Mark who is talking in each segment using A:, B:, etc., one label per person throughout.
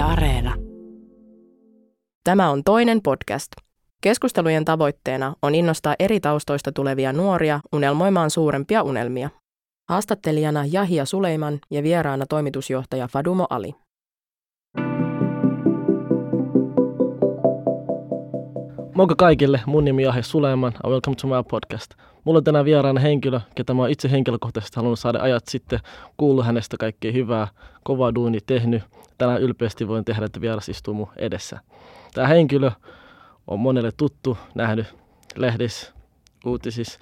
A: Areena. Tämä on toinen podcast. Keskustelujen tavoitteena on innostaa eri taustoista tulevia nuoria unelmoimaan suurempia unelmia. Haastattelijana Jahia Suleiman ja vieraana toimitusjohtaja Fadumo Ali.
B: Moikka kaikille, mun nimi on Jahe Suleiman ja welcome to my podcast. Mulla on tänään vieraana henkilö, ketä mä oon itse henkilökohtaisesti halunnut saada ajat sitten, kuullut hänestä kaikkea hyvää, kovaa duuni tehnyt. Tänään ylpeästi voin tehdä, että vieras istuu mun edessä. Tämä henkilö on monelle tuttu, nähnyt lehdissä, uutisissa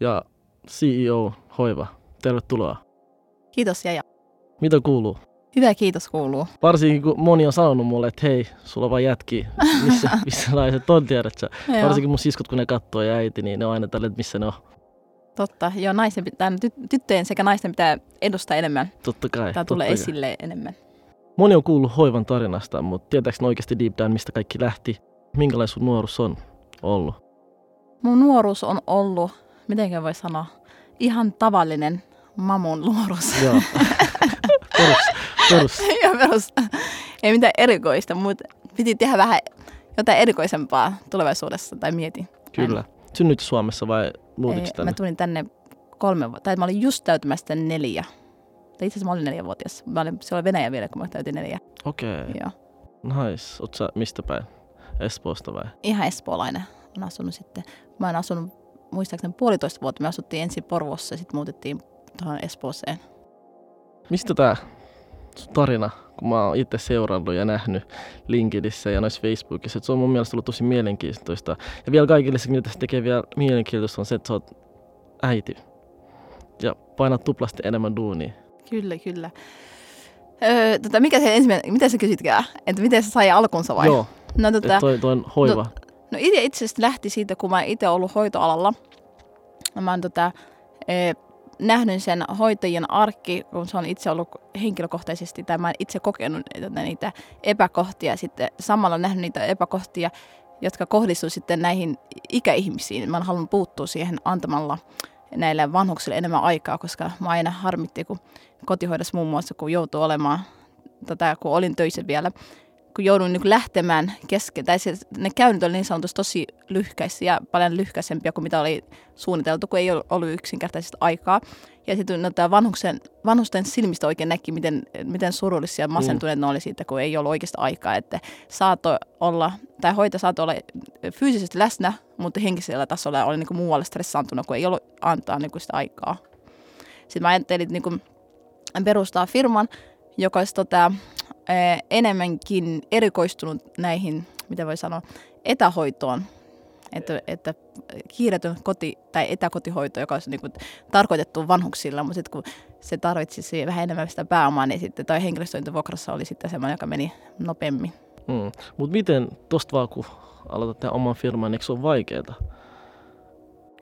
B: ja CEO Hoiva. Tervetuloa.
C: Kiitos Jaja.
B: Mitä kuuluu?
C: Hyvä kiitos kuuluu.
B: Varsinkin kun moni on sanonut mulle, että hei, sulla on vaan jätki, missä, missä naiset on, tiedät sä. Varsinkin mun siskot, kun ne katsoo ja äiti, niin ne on aina tälle, että missä ne on.
C: Totta. Joo, naisen pitää, ty- tyttöjen sekä naisten pitää edustaa enemmän.
B: Totta kai.
C: Tämä
B: totta
C: tulee
B: kai.
C: esille enemmän.
B: Moni on kuullut hoivan tarinasta, mutta tietääkö ne oikeasti deep down, mistä kaikki lähti? Minkälainen sun nuoruus on ollut?
C: Mun nuoruus on ollut, miten voi sanoa, ihan tavallinen mamun nuoruus.
B: Joo. perus,
C: ja perus, ei mitään erikoista, mutta piti tehdä vähän jotain erikoisempaa tulevaisuudessa tai mietin.
B: Kyllä. Synnyit Suomessa vai muutitko tänne?
C: Mä tulin tänne kolme vuotta, tai mä olin just täytymässä neljä. Tai itse asiassa mä olin neljävuotias. Mä olin, se oli Venäjä vielä, kun mä täytin neljä.
B: Okei, okay.
C: Joo.
B: nice. Oot sä mistä päin? Espoosta vai?
C: ihan espoolainen. Olen asunut sitten, mä oon asunut muistaakseni puolitoista vuotta. Me asuttiin ensin Porvossa ja sitten muutettiin tuohon Espooseen.
B: Mistä tää tarina, kun mä oon itse seurannut ja nähnyt LinkedInissä ja noissa Facebookissa, että se on mun mielestä ollut tosi mielenkiintoista. Ja vielä kaikille se, mitä tässä tekee vielä mielenkiintoista, on se, että sä oot äiti. Ja painat tuplasti enemmän duunia.
C: Kyllä, kyllä. Öö, tota, mikä se ensimmäinen, mitä sä kysytkään? Että miten se sai alkunsa vai?
B: Joo,
C: No, tota,
B: toi, toi on hoiva.
C: no itse itse asiassa lähti siitä, kun mä itse ollut hoitoalalla. Mä oon tota, e, nähnyt sen hoitajien arkki, kun se on itse ollut henkilökohtaisesti, tai mä itse kokenut niitä epäkohtia, sitten samalla nähnyt niitä epäkohtia, jotka kohdistuu sitten näihin ikäihmisiin. Mä halunnut puuttua siihen antamalla näille vanhuksille enemmän aikaa, koska mä aina harmitti, kun kotihoidossa muun muassa, kun joutuu olemaan, tota, kun olin töissä vielä, kun jouduin niin lähtemään kesken, tai se, ne käynnit oli niin sanotusti tosi lyhkäisiä ja paljon lyhkäisempiä kuin mitä oli suunniteltu, kun ei ollut- yksinkertaisesti aikaa. Ja sitten no, vanhuksen, vanhusten silmistä oikein näki, miten, miten surullisia ja masentuneet mm. ne oli siitä, kun ei ollut oikeasta aikaa. Että saattoi olla, tai hoitaja saattoi olla fyysisesti läsnä, mutta henkisellä tasolla oli niin kuin muualle stressaantunut, kun ei ollut antaa niin kuin sitä aikaa. Sitten mä ajattelin niin kuin, perustaa firman, joka olisi tota, enemmänkin erikoistunut näihin, mitä voi sanoa, etähoitoon. Että, että kiireetön koti- tai etäkotihoito, joka olisi niin kuin tarkoitettu vanhuksilla, mutta sitten kun se tarvitsisi vähän enemmän sitä pääomaa, niin sitten toi henkilöstöintivuokrassa oli sitten semmoinen, joka meni nopeammin.
B: Mm. Mutta miten tosta vaan, kun aloitat tämän oman firman, eikö se ole vaikeaa?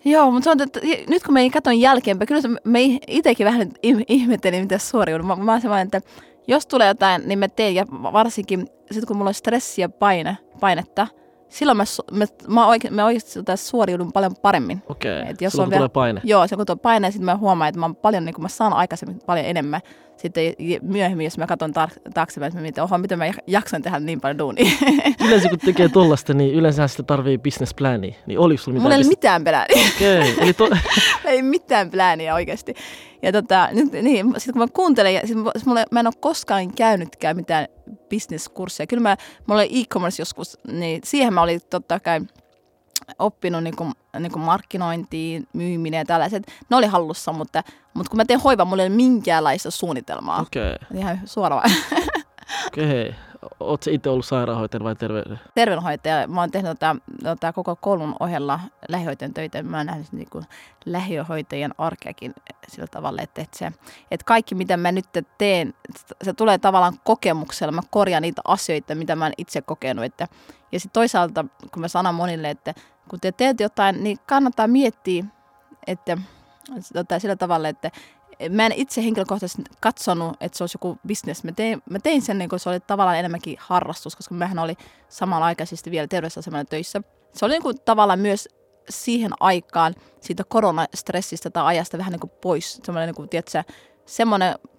C: Joo, mutta se on, että nyt kun me katson jälkeenpäin, kyllä se, me itsekin vähän ihmettelin, miten suoriudun. Mä, mä oon semmoinen, että jos tulee jotain, niin mä teen, ja varsinkin sitten kun mulla on stressiä ja paine, painetta, silloin mä, mä, mä, oikein, mä oikeasti suoriudun paljon paremmin.
B: Okei, okay.
C: jos
B: silloin
C: on
B: kun
C: vielä-
B: tulee paine.
C: Joo, se kun tuo paine, sitten mä huomaan, että mä, paljon, niin kuin mä saan aikaisemmin paljon enemmän. Sitten myöhemmin, jos mä katson tar- taaksepäin, että mä mietin, oho, miten mä jak- jaksan tehdä niin paljon duunia.
B: Yleensä kun tekee tollasta, niin yleensä sitä tarvii business plania. Niin oliko sulla mitään?
C: Mulla ei mitään plääniä.
B: Okei, eli to...
C: ei mitään plääniä oikeasti. Ja tota, nyt, niin, sitten kun mä kuuntelen, ja sit mulle, mä en ole koskaan käynytkään mitään business-kursseja. Kyllä mä, mulla oli e-commerce joskus, niin siihen mä olin totta kai oppinut niin kuin, niin kuin markkinointiin, myyminen ja tällaiset. Ne oli hallussa, mutta, mutta kun mä teen hoivaa, mulla ei ole minkäänlaista suunnitelmaa.
B: Okei, okay.
C: Ihan suoraan.
B: okei. Oot sä itse ollut sairaanhoitaja vai terve?
C: terveydenhoitaja. Mä oon tehnyt tota, tota, koko koulun ohella lähihoitajan töitä. Mä oon nähnyt niin kuin lähihoitajien arkeakin sillä tavalla, että, että, se, että kaikki mitä mä nyt teen, se tulee tavallaan kokemuksella. Mä korjaan niitä asioita, mitä mä oon itse kokenut. Että, ja sitten toisaalta, kun mä sanon monille, että kun te teet jotain, niin kannattaa miettiä, että tota, sillä tavalla, että mä en itse henkilökohtaisesti katsonut, että se olisi joku business. Mä tein, mä tein sen, niin kuin se oli tavallaan enemmänkin harrastus, koska mähän oli samanaikaisesti vielä terveysasemalla töissä. Se oli niin kuin tavallaan myös siihen aikaan siitä koronastressistä tai ajasta vähän niin kuin pois. Semmoinen, niin kuin, tiedätkö, semmoinen, se-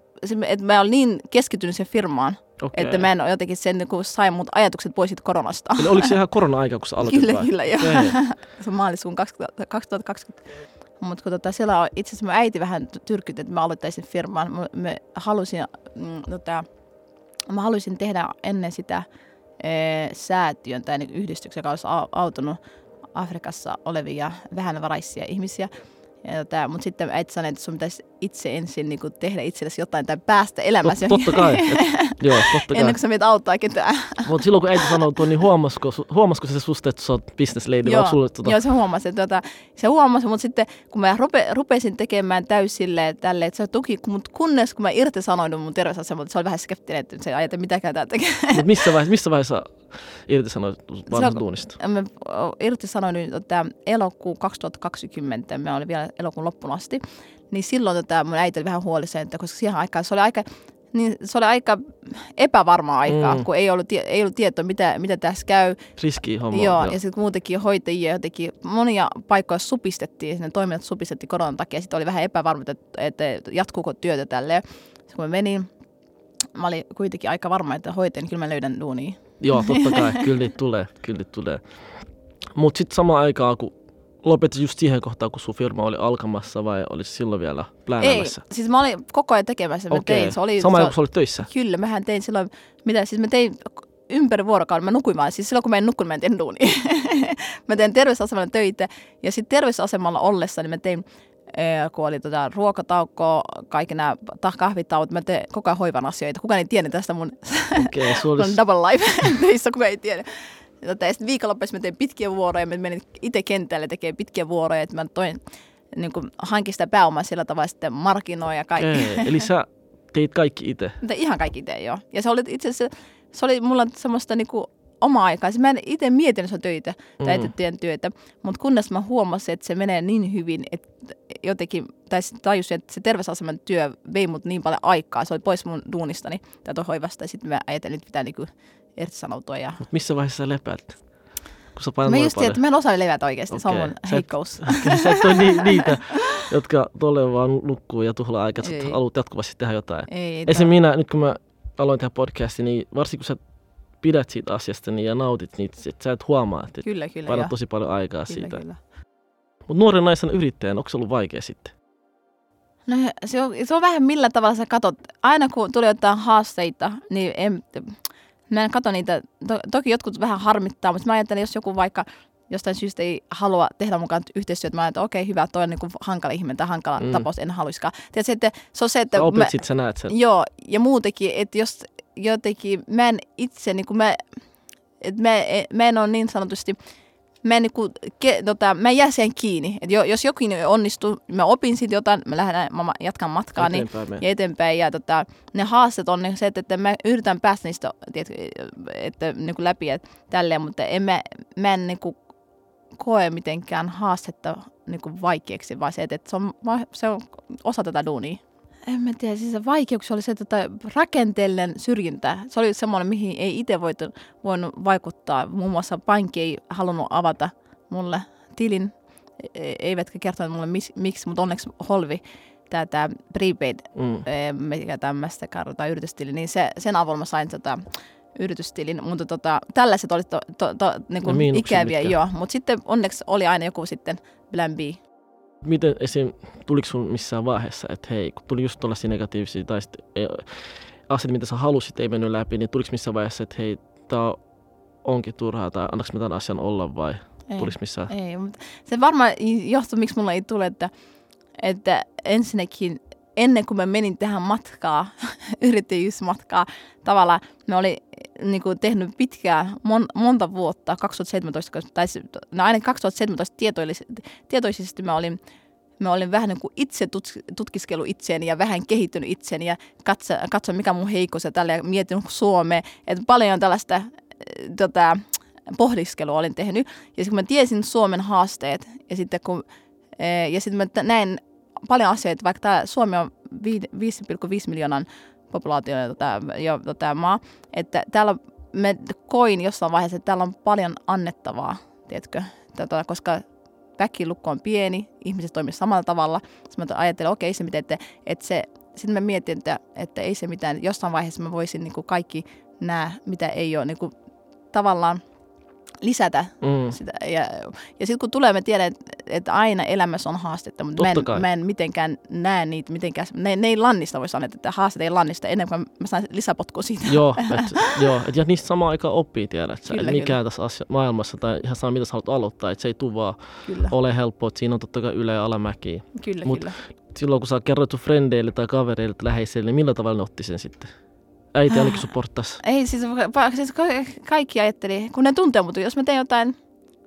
C: että mä olin niin keskittynyt sen firmaan,
B: Okei.
C: Että mä en ole jotenkin sen, niin sain mut ajatukset pois siitä koronasta.
B: Eli oliko se ihan korona-aika, kun sä aloitit
C: kyllä,
B: vai?
C: kyllä, joo. Se on maaliskuun 2000 2020. Mutta kun tota, siellä on itse asiassa mun äiti vähän tyrkytti, että mä aloittaisin firman. Mä, mä halusin, mm, tota, mä halusin tehdä ennen sitä e, säätiön tai niin yhdistyksen, joka olisi au- autunut Afrikassa olevia vähänvaraisia ihmisiä. Ja tota, mutta sitten äiti sanoi, että sun pitäisi itse ensin niin tehdä itsellesi jotain tai päästä elämässä.
B: Tot, totta kai. Et, joo, totta kai.
C: Ennen kuin sä menet auttaa ketään.
B: Mutta silloin kun äiti sanoi tuon, niin huomasiko, huomasiko se susta, että sä oot business lady
C: Joo,
B: sulle tota...
C: Joo, se huomasi. Että, tota, se huomasi, mutta sitten kun mä rupe, rupesin tekemään täysille tälle, että se tuki, mutta kunnes kun mä irtisanoin mun terveysasemalta, se oli vähän skeptinen, että se ajattelee, mitäkään tää tekee.
B: Mut missä vaiheessa, missä vaiheessa irtisanoit vanhasta duunista?
C: Mä irtisanoin tota, elokuun 2020, mä olin vielä elokuun loppuun asti, niin silloin tota, mun äiti oli vähän huolissaan, että koska siihen aikaan se oli aika, niin se oli aika epävarmaa aikaa,
B: Mm.
C: kun ei ollut, tie- ei ollut tietoa, mitä, mitä tässä käy.
B: Riski homma.
C: Joo, ja sitten muutenkin hoitajia jotenkin, monia paikkoja supistettiin, ne toiminnat supistettiin koronan takia, sitten oli vähän epävarma, että, että jatkuuko työtä tälleen. Sitten kun mä menin, mä olin kuitenkin aika varma, että hoitajan kyllä mä löydän duunia.
B: Joo, totta kai. Kyllä niitä tulee. Kyllä niitä tulee. Mutta sitten samaan aikaan, kun lopetit just siihen kohtaan, kun sun firma oli alkamassa vai olisi silloin vielä
C: Ei,
B: pläänäämässä?
C: siis mä olin koko ajan tekemässä, mä
B: Okei.
C: tein. Se oli,
B: Sama
C: se,
B: ajan, kun sä olit töissä?
C: Kyllä, mähän tein silloin, mitä siis mä tein ympäri vuorokauden, mä nukuin vaan, siis silloin kun mä en nukkunut, mä en tehnyt duunia. mä tein terveysasemalla töitä ja sitten terveysasemalla ollessa, niin mä tein eh, kun oli tota ruokataukko, kaikki nämä kahvitauot, mä tein koko ajan hoivan asioita. Kukaan ei tiennyt tästä mun
B: okay, olisi...
C: double life töissä, kukaan ei tiedä. Tota, ja sitten viikonloppuissa mä tein pitkiä vuoroja, mä menin itse kentälle tekemään pitkiä vuoroja, että mä toin, niin kuin, hankin sitä pääomaa sillä tavalla sitten markkinoin ja kaikki.
B: Okay. Eli sä teit kaikki itse.
C: Mutta ihan kaikki itse joo. Ja se oli itse asiassa, se oli mulla semmoista niinku omaa aikaa. Siis mä en itse mietin sun töitä tai
B: Mm.
C: mm. työtä, mutta kunnes mä huomasin, että se menee niin hyvin, että jotenkin, tai tajusin, että se terveysaseman työ vei mut niin paljon aikaa. Se oli pois mun duunistani tai hoivasta ja sitten mä ajattelin, että nyt pitää niinku irtisanoutua. Ja...
B: Mut missä vaiheessa sä lepäät? Kun sä
C: Mä just tiedän, että mä en osaa levätä oikeasti, se on mun
B: Sä et-
C: heikkous.
B: Sä et ole ni- niitä, jotka tolle vaan nukkuu ja tuhlaa aikaa, että sä haluat jatkuvasti tehdä jotain.
C: Ei, ei
B: Esim.
C: tää-
B: minä, nyt kun mä aloin tehdä podcastia, niin varsinkin kun sä pidät siitä asiasta niin ja nautit niitä, että sä et huomaa, että
C: Kyllä, kyllä.
B: painat tosi paljon aikaa
C: Kyllä,
B: siitä.
C: kyllä.
B: Mutta nuoren naisen yrittäjän, onko se ollut vaikea sitten?
C: No, se, on, se on vähän millä tavalla sä katot. Aina kun tuli jotain haasteita, niin en, mä en katso niitä. To, toki jotkut vähän harmittaa, mutta mä ajattelen, jos joku vaikka jostain syystä ei halua tehdä mukaan yhteistyötä, mä ajattelen, että okei, hyvä, toi on niin kuin hankala ihminen tai hankala
B: Mm.
C: mm. tapaus, en haluiskaan. Tiedätkö, että se on se, että...
B: Sä opit
C: mä,
B: sit, sä näet sen.
C: Joo, ja muutenkin, että jos jotenkin, mä en itse, niin kuin mä, että mä, mä en ole niin sanotusti, mä en, niinku, ke, tota, mä en jää siihen kiinni. Et jo, jos jokin ei onnistu, mä opin siitä jotain, mä lähden, mä jatkan matkaa niin, ja eteenpäin. Ja tota, ne haasteet on se, että, että mä yritän päästä niistä tiedätkö, että, niin kuin läpi ja tälleen, mutta en mä, mä en niin kuin, koe mitenkään haastetta niin kuin vaikeaksi, vaan se, että, että se, on, se on osa tätä duunia. En mä tiedä, siis se vaikeuksia oli se että rakenteellinen syrjintä. Se oli semmoinen, mihin ei itse voitu, voinut vaikuttaa. Muun muassa pankki ei halunnut avata mulle tilin, e- eivätkä kertoneet mulle mis, miksi, mutta onneksi Holvi, tämä, tämä prepaid,
B: Mm.
C: e, mikä tämmöistä tai yritystili, niin se, sen avulla mä sain tota, yritystilin, mutta tota, tällaiset oli to, to, to, niin kuin
B: miinukset,
C: ikäviä,
B: mitkä-
C: joo. Mutta sitten onneksi oli aina joku sitten plan B.
B: Miten esim. tuliko sun missään vaiheessa, että hei, kun tuli just tuollaisia negatiivisia tai sit, ei, asiat, mitä sä halusit, ei mennyt läpi, niin tuliko missään vaiheessa, että hei, tää onkin turhaa tai annaks mä tämän asian olla vai
C: Ei.
B: tuliko missään?
C: Ei, mutta se varmaan johtuu, miksi mulla ei tule, että, että ensinnäkin ennen kuin mä menin tähän matkaa, yrittäjyysmatkaa, tavallaan me oli niin kuin, tehnyt pitkää, mon, monta vuotta, 2017, koska- tai se- no ainakin 2017 tietoisesti, mä olin Mä olin vähän niin kuin itse tutkiskellut itseäni ja vähän kehittynyt itseäni ja katso, katso mikä mun heikkous ja tällä ja mietin Suomea. Että paljon tällaista äh, tota, pohdiskelua olin tehnyt. Ja sitten kun mä tiesin Suomen haasteet ja sitten kun eh, ja sitten mä näin paljon asioita, vaikka tää Suomi on vi- 5,5 miljoonan populaatio tota, jo, tota, maa, että täällä me koin jossain vaiheessa, että täällä on paljon annettavaa, tiedätkö, tota, koska väkilukko on pieni, ihmiset toimii samalla tavalla. Sitten mä ajattelin, okei, se miten, että, että se sitten mä mietin, että, että ei se mitään. Jossain vaiheessa mä voisin niin kuin kaikki nämä, mitä ei ole niin kuin, tavallaan lisätä
B: Mm.
C: sitä. Ja, ja sitten kun tulee, mä tiedän, että, että aina elämässä on haastetta, mutta mä en,
B: kai.
C: mä en mitenkään näe niitä mitenkään. Ne, ne ei lannista, voi sanoa, että haasteet ei lannista ennen kuin mä saan lisäpotkua siitä.
B: Joo, et, joo et, ja niistä samaan aikaan oppii, tiedät että mikään tässä asia, maailmassa tai ihan saa mitä sä haluat aloittaa, että se ei tule vaan
C: Kyllä,
B: ole helppoa, että siinä on totta kai yle- ja alamäkiä.
C: kyllä,
B: Mut-
C: kyllä.
B: Silloin kun sä kerroit sun frendeille tai kavereille tai läheisille, niin millä tavalla ne otti sen sitten? Äiti ainakin supporttas.
C: Ei, siis, siis ka- kaikki ajatteli, kun ne tuntee mut, jos mä teen jotain,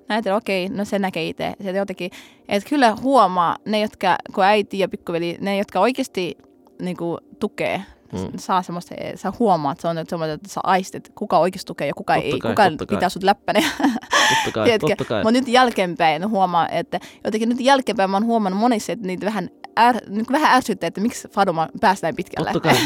C: ne ajatteli, okei, no se näkee itse. Se jotenkin, että kyllä huomaa ne, jotka, kun äiti ja pikkuveli, ne, jotka oikeasti niin kuin, tukee,
B: Mm.
C: saa semmoista, sä huomaat, se on nyt semmoista, että sä aistit, kuka oikeasti tukee ja kuka
B: Totta
C: ei,
B: kai,
C: kuka
B: totta kai.
C: pitää sut läppänä.
B: Totta kai, totta kai.
C: Mutta nyt jälkeenpäin huomaa, että jotenkin nyt jälkeenpäin mä oon huomannut monissa, että niitä vähän, är, niin vähän ärsyttää, että miksi Faduma pääsi näin pitkälle.
B: Totta kai,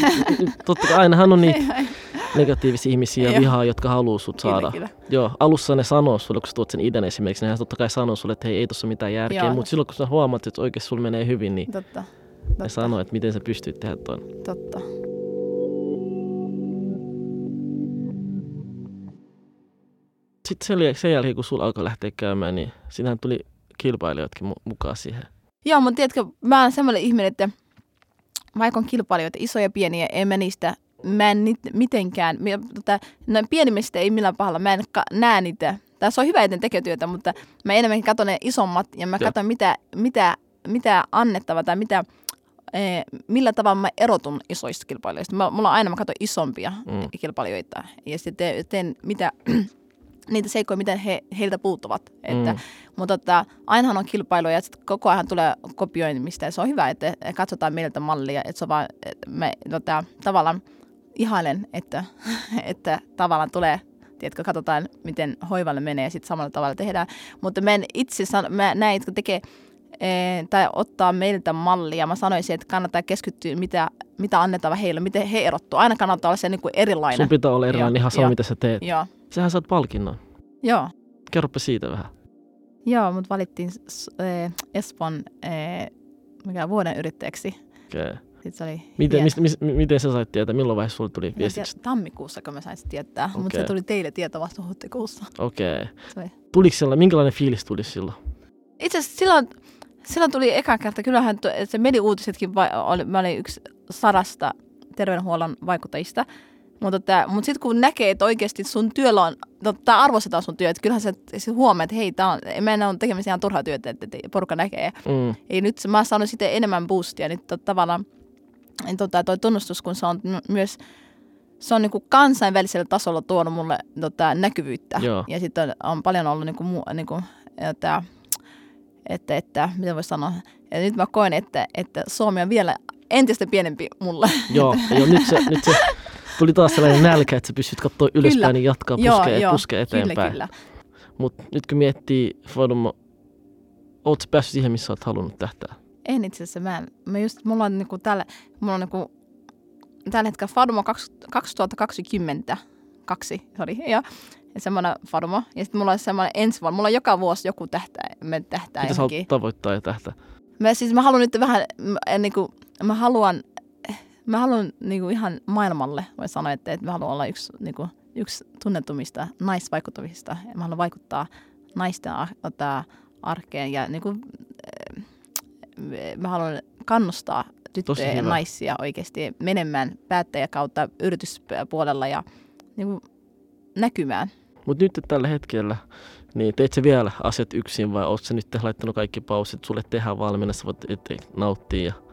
B: totta kai, ainahan on niitä negatiivisia ihmisiä ja vihaa, jotka haluaa sut saada.
C: Kyllä,
B: Joo, alussa ne sanoo sulle, kun sä tuot sen idän esimerkiksi, nehän totta kai sanoo sulle, että hei, ei tossa mitään järkeä,
C: Joo.
B: mutta silloin kun sä huomaat, että oikeasti sulla menee hyvin, niin
C: kyllä. Totta.
B: ne
C: Totta.
B: sanoo, että miten sä pystyt tehdä tuon.
C: Totta.
B: Sitten sen, jälkeen, kun sulla alkoi lähteä käymään, niin sinähän tuli kilpailijatkin mu- mukaan siihen.
C: Joo, mutta tiedätkö, mä oon semmoinen ihminen, että vaikka on kilpailijoita, isoja ja pieniä, en mä niistä, mä en niitä mitenkään, mi- tota, no pienimmistä ei millään pahalla, mä en ka- näe niitä. Se on hyvä, että ne tekee työtä, mutta mä enemmänkin katson ne isommat ja mä katson mitä, mitä, mitä annettava tai mitä, eh, millä tavalla mä erotun isoista kilpailijoista. Mä, mulla on aina, mä katson isompia
B: mm.
C: kilpailijoita ja sitten teen, teen mitä, niitä seikkoja, miten he, heiltä puuttuvat. Että,
B: Mm.
C: mutta tota, ainahan on kilpailuja ja sit koko ajan tulee kopioimista ja se on hyvä, että katsotaan meiltä mallia. Että se on vaan, että me tota, tavallaan ihailen, että, että tavallaan tulee, tiedätkö, katsotaan miten hoivalle menee ja sitten samalla tavalla tehdään. Mutta mä en itse sano, mä näen, jotka tekee eh, tai ottaa meiltä mallia. Mä sanoisin, että kannattaa keskittyä, mitä, mitä annetaan heille, miten he erottuu. Aina kannattaa olla se niin kuin erilainen.
B: Sun pitää olla erilainen
C: Joo,
B: ihan sama, mitä sä teet.
C: Joo,
B: Sähän saat palkinnon.
C: joo.
B: Kerropa siitä vähän.
C: Joo, mut valittiin s- eh, Espoon eh, mikä vuoden yrittäjäksi.
B: Okay.
C: Sitten se oli
B: Miten, mistä, mis, miten sä sait tietää, milloin vaiheessa sulle tuli viestiksi?
C: tiedä, tammikuussa, kun mä sain tietää, mutta
B: Okei.
C: se tuli teille tieto vasta huhtikuussa.
B: Okei. Okay.
C: Oli-
B: Tuliko minkälainen fiilis tuli silloin?
C: Itse asiassa silloin, silloin tuli eka kerta, kyllähän se mediuutisetkin, vai, oli, mä olin yksi sadasta terveydenhuollon vaikuttajista, mutta, tota, mutta sitten kun näkee, että oikeasti sun työllä on, tai arvostetaan sun työt, kyllähän sä huomaat, että hei, tää on, mä en ole tekemässä ihan turhaa työtä, että, että porukka näkee.
B: Mm.
C: Ei nyt, mä oon saanut sitten enemmän boostia, nyt to, tavallaan niin tota, toi tunnustus, kun se on myös, se on niinku kansainvälisellä tasolla tuonut mulle tota, näkyvyyttä.
B: Joo.
C: Ja sitten on, on paljon ollut niinku, muu, niinku, että, että, että, mitä voisi sanoa, ja nyt mä koen, että, että Suomi on vielä entistä pienempi mulle.
B: Joo, joo nyt, se, nyt se tuli taas sellainen nälkä, että sä pystyt katsoa ylöspäin
C: Kyllä.
B: niin jatkaa,
C: Joo,
B: puskee,
C: joo,
B: puskee
C: Kyllä,
B: eteenpäin.
C: kyllä.
B: Mutta nyt kun miettii, Fadumo, oot sä päässyt siihen, missä oot halunnut tähtää?
C: En itse asiassa, mä, en, mä just, mulla on niinku tällä, mulla on niinku, tällä hetkellä Fadumo 2020, kaksi, sorry, ja, semmoinen Fadumo. Ja sitten mulla on semmoinen ensi vuonna, mulla on joka vuosi joku tähtää, me tähtää
B: Mitä sä
C: johonkin.
B: haluat tavoittaa ja tähtää?
C: Mä, siis mä haluan nyt vähän, mä, niinku, mä haluan, mä haluan niinku ihan maailmalle, voi sanoa, että, että mä haluan olla yksi, niinku, yksi tunnetumista naisvaikuttavista. Mä haluan vaikuttaa naisten ar- arkeen ja niinku, eh, mä haluan kannustaa tyttöjä ja naisia oikeasti menemään päättäjä kautta yrityspuolella ja niinku, näkymään.
B: Mutta nyt tällä hetkellä, niin teet sä vielä asiat yksin vai oot sä nyt laittanut kaikki pausit, sulle tehdään valmiina, sä voit nauttia ja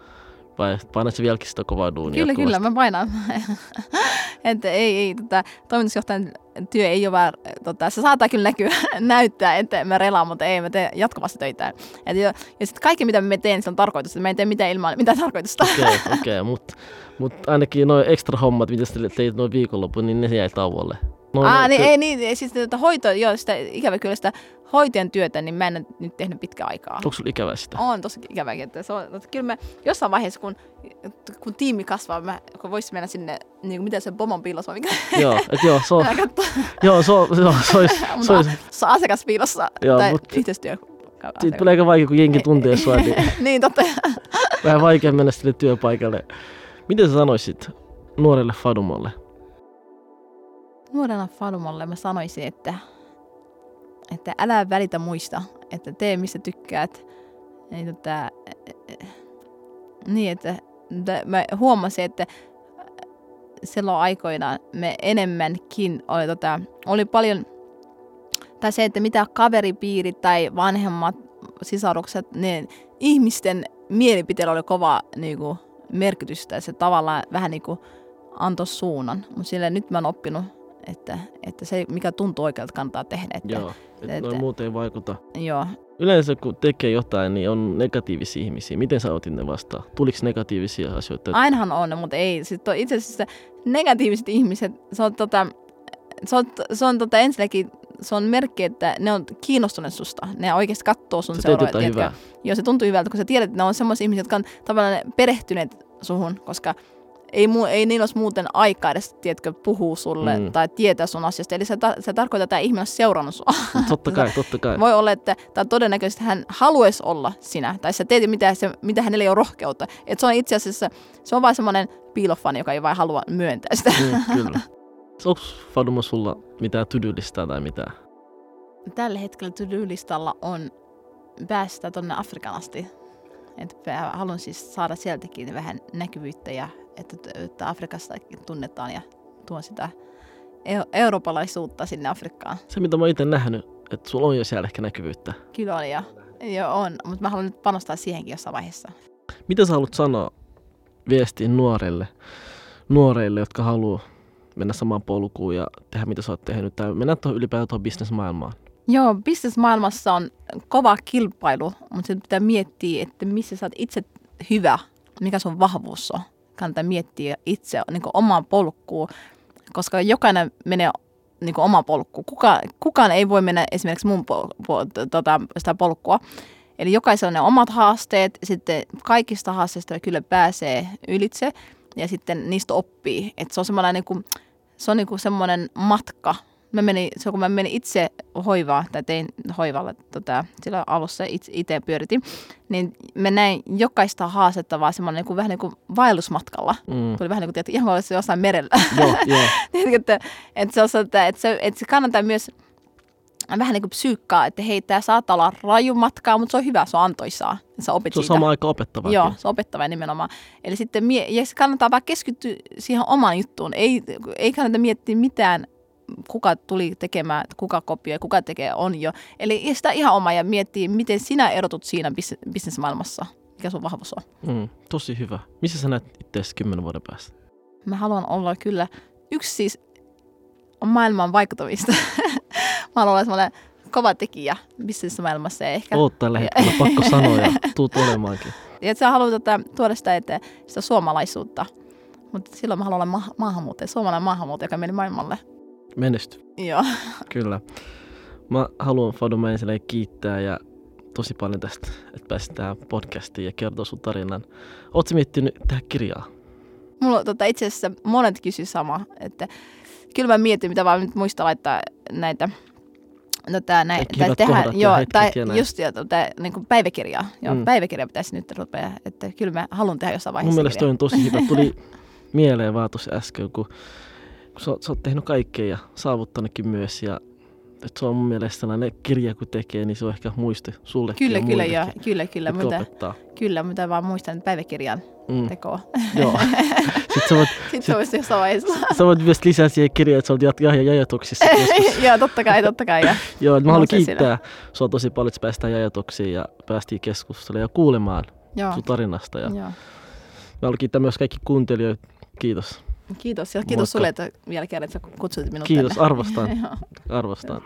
B: vai painat sä vieläkin sitä kovaa duunia
C: Kyllä,
B: jatkuvasti?
C: kyllä, mä painan. että ei, ei, tota, toimitusjohtajan työ ei ole vaan, tota, se saattaa kyllä näkyä, näyttää, että mä relaan, mutta ei, mä teen jatkuvasti töitä. Et jo, ja sitten kaikki, mitä mä teen, se on tarkoitus, että mä en tee mitään ilman mitään tarkoitusta.
B: Okei, okay, okei, okay, mutta mut ainakin noin ekstra hommat, mitä sä teit noin viikonlopun, niin ne jäi tauolle. No,
C: Aa, niin,
B: te-
C: ei, niin, siis tätä hoito, joo, sitä, ikävä kyllä sitä hoitajan työtä, niin mä en nyt tehnyt pitkään aikaa.
B: Onko sulla ikävää sitä?
C: On tosi ikäväkin, että se on, että kyllä me jossain vaiheessa, kun, kun tiimi kasvaa, mä, kun voisi mennä sinne, niin kuin, miten se pomon piilossa vai mikä,
B: joo, et joo, se on,
C: Mä
B: joo, se on, se on, se olisi, se
C: Mutta
B: olisi,
C: se on asiakaspiilossa
B: Joo,
C: tai
B: mut-
C: yhteistyö.
B: siitä tulee aika vaikea, kun jengi tuntee sua, niin
C: niin, totta.
B: vähän vaikea mennä sille työpaikalle. Miten sä sanoisit nuorelle Fadumolle?
C: Nuorena Fadumalle mä sanoisin, että, että älä välitä muista, että tee missä tykkäät. Niin, tota, niin että, että mä huomasin, että silloin aikoina me enemmänkin oli, tota, oli paljon, tai se, että mitä kaveripiiri tai vanhemmat sisarukset, niin ihmisten mielipiteellä oli kova niin kuin, merkitystä ja se tavallaan vähän niin kuin antoi suunnan. Mutta sille nyt mä oon oppinut, että, että se mikä tuntuu oikealta kannattaa tehdä. Että,
B: Joo, että
C: että-
B: noin muuten ei vaikuta.
C: joo.
B: Yleensä kun tekee jotain, niin on negatiivisia ihmisiä. Miten sä otit ne vastaan? Tuliko negatiivisia asioita?
C: Ainahan on, mutta ei. Sitten on itse asiassa negatiiviset ihmiset, se on, tota, se on, se on tota, ensinnäkin se on merkki, että ne on kiinnostuneet susta. Ne oikeasti katsoo sun seuraajat. Joo, se tuntuu hyvältä, kun sä tiedät, että ne on semmoisia ihmisiä, jotka on tavallaan perehtyneet suhun, koska ei, mu- ei niillä olisi muuten aikaa edes, tiedätkö, puhua sulle
B: Mm.
C: tai tietää sun asiasta. Eli se, ta- se tarkoittaa, että tämä ihminen on seurannut sua.
B: Mut Totta kai, totta kai.
C: Voi olla, että tai todennäköisesti hän haluaisi olla sinä, tai sä teet mitä, se, mitä hänellä ei ole rohkeutta. Et se on itse asiassa, se on vain semmoinen piilofani, joka ei vain halua myöntää sitä.
B: Mm, kyllä. Onko Fadumo sulla mitään tydyllistä tai mitään?
C: Tällä hetkellä to-do-listalla on päästä tuonne Afrikan asti. Et mä haluan siis saada sieltäkin vähän näkyvyyttä ja että, että Afrikasta tunnetaan ja tuon sitä eu- eurooppalaisuutta sinne Afrikkaan.
B: Se, mitä mä oon itse nähnyt, että sulla on jo siellä ehkä näkyvyyttä.
C: Kyllä on ja joo on, mutta mä haluan nyt panostaa siihenkin jossain vaiheessa.
B: Mitä sä haluat sanoa viestiin nuorelle, nuoreille, jotka haluaa mennä samaan polkuun ja tehdä mitä sä oot tehnyt, tai mennä tuohon ylipäätään tuohon bisnesmaailmaan?
C: Joo, bisnesmaailmassa on kova kilpailu, mutta sitten pitää miettiä, että missä sä oot itse hyvä, mikä sun vahvuus on. Kannattaa miettiä itse niin omaan polkuun, koska jokainen menee niin omaan polkuun. Kuka, kukaan ei voi mennä esimerkiksi mun po, po, tota, sitä polkua. Eli jokaisella on ne omat haasteet, sitten kaikista haasteista kyllä pääsee ylitse ja sitten niistä oppii. Et se on semmoinen niin se niin semmoinen matka. Mä menin, se kun mä menin itse hoivaa, tai tein hoivalla tota, sillä alussa itse, itse pyöritin, niin mä näin jokaista haastetta vaan semmoinen niin kuin, vähän niin kuin vaellusmatkalla.
B: Mm.
C: Tuli vähän niin kuin, tiedät, ihan kuin olisi jossain merellä.
B: joo, joo.
C: Että, että, se on, että, että, se, että se kannattaa myös vähän niin kuin psyykkaa, että hei, tämä saattaa olla raju matkaa, mutta se on hyvä, se on antoisaa. Sä opit
B: Se on sama aika opettavaa.
C: Joo, se on opettava nimenomaan. Eli sitten mie- ja se kannattaa vaan keskittyä siihen omaan juttuun. Ei, ei kannata miettiä mitään, kuka tuli tekemään, kuka kopioi, kuka tekee, on jo. Eli sitä ihan oma ja miettiä, miten sinä erotut siinä bis- bisnesmaailmassa, mikä sun vahvuus on.
B: Mm, tosi hyvä. Missä sä näet itse kymmenen vuoden päästä?
C: Mä haluan olla kyllä yksi siis maailman vaikuttamista. Mä haluan olla semmoinen kova tekijä bisnesmaailmassa ehkä...
B: Oot tällä hetkellä, pakko sanoa ja tuut olemaankin.
C: Ja että sä haluat tota, tuoda sitä, että sitä suomalaisuutta. Mutta silloin mä haluan olla ma- maahanmuuttaja, suomalainen maahanmuuttaja, joka meni maailmalle.
B: Menesty,
C: Joo.
B: kyllä. Mä haluan Faduma ensinnäkin kiittää ja tosi paljon tästä, että pääsit tähän podcastiin ja kertoa sun tarinan. Ootko miettinyt tehdä kirjaa?
C: Mulla tota, itse asiassa monet kysy sama, että kyllä mä mietin, mitä vaan nyt muista laittaa näitä Tota, näin,
B: hyvät
C: tehdä, joo, tai
B: ja
C: just jo, tota, niin kuin päiväkirjaa. Joo,
B: Mm.
C: päiväkirja pitäisi nyt rupea, että kyllä mä haluan tehdä jossain vaiheessa
B: Mun mielestä toi on tosi hyvä. Tuli mieleen vaan tuossa äsken, kun, kun sä, sä oot tehnyt kaikkea ja saavuttanutkin myös. Ja, että se on mun mielestä sellainen kirja, kun tekee, niin se on ehkä muiste sullekin
C: Kyllä,
B: ja
C: kyllä, joo, kyllä, kyllä, mutta,
B: opettaa.
C: kyllä, mutta vaan muistan päiväkirjan
B: Mm,
C: tekoa.
B: joo. Sitten sä voit,
C: Sitten se olisi jossain vaiheessa.
B: sä voit myös lisää siihen kirjaan, että sä oot jat- ja jajatuksissa
C: joo, totta kai, totta kai. Ja.
B: Joo, mä haluan kiittää sua tosi paljon, että sä päästään jajatuksiin ja päästiin keskustelemaan ja kuulemaan
C: Joo,
B: sun tarinasta. Ja
C: joo.
B: mä haluan kiittää myös kaikki kuuntelijoita. Kiitos.
C: Kiitos. Ja
B: Moikka.
C: kiitos sulle, että vielä kerran, että kutsuit minut
B: Kiitos,
C: tänne.
B: arvostan. Arvostan.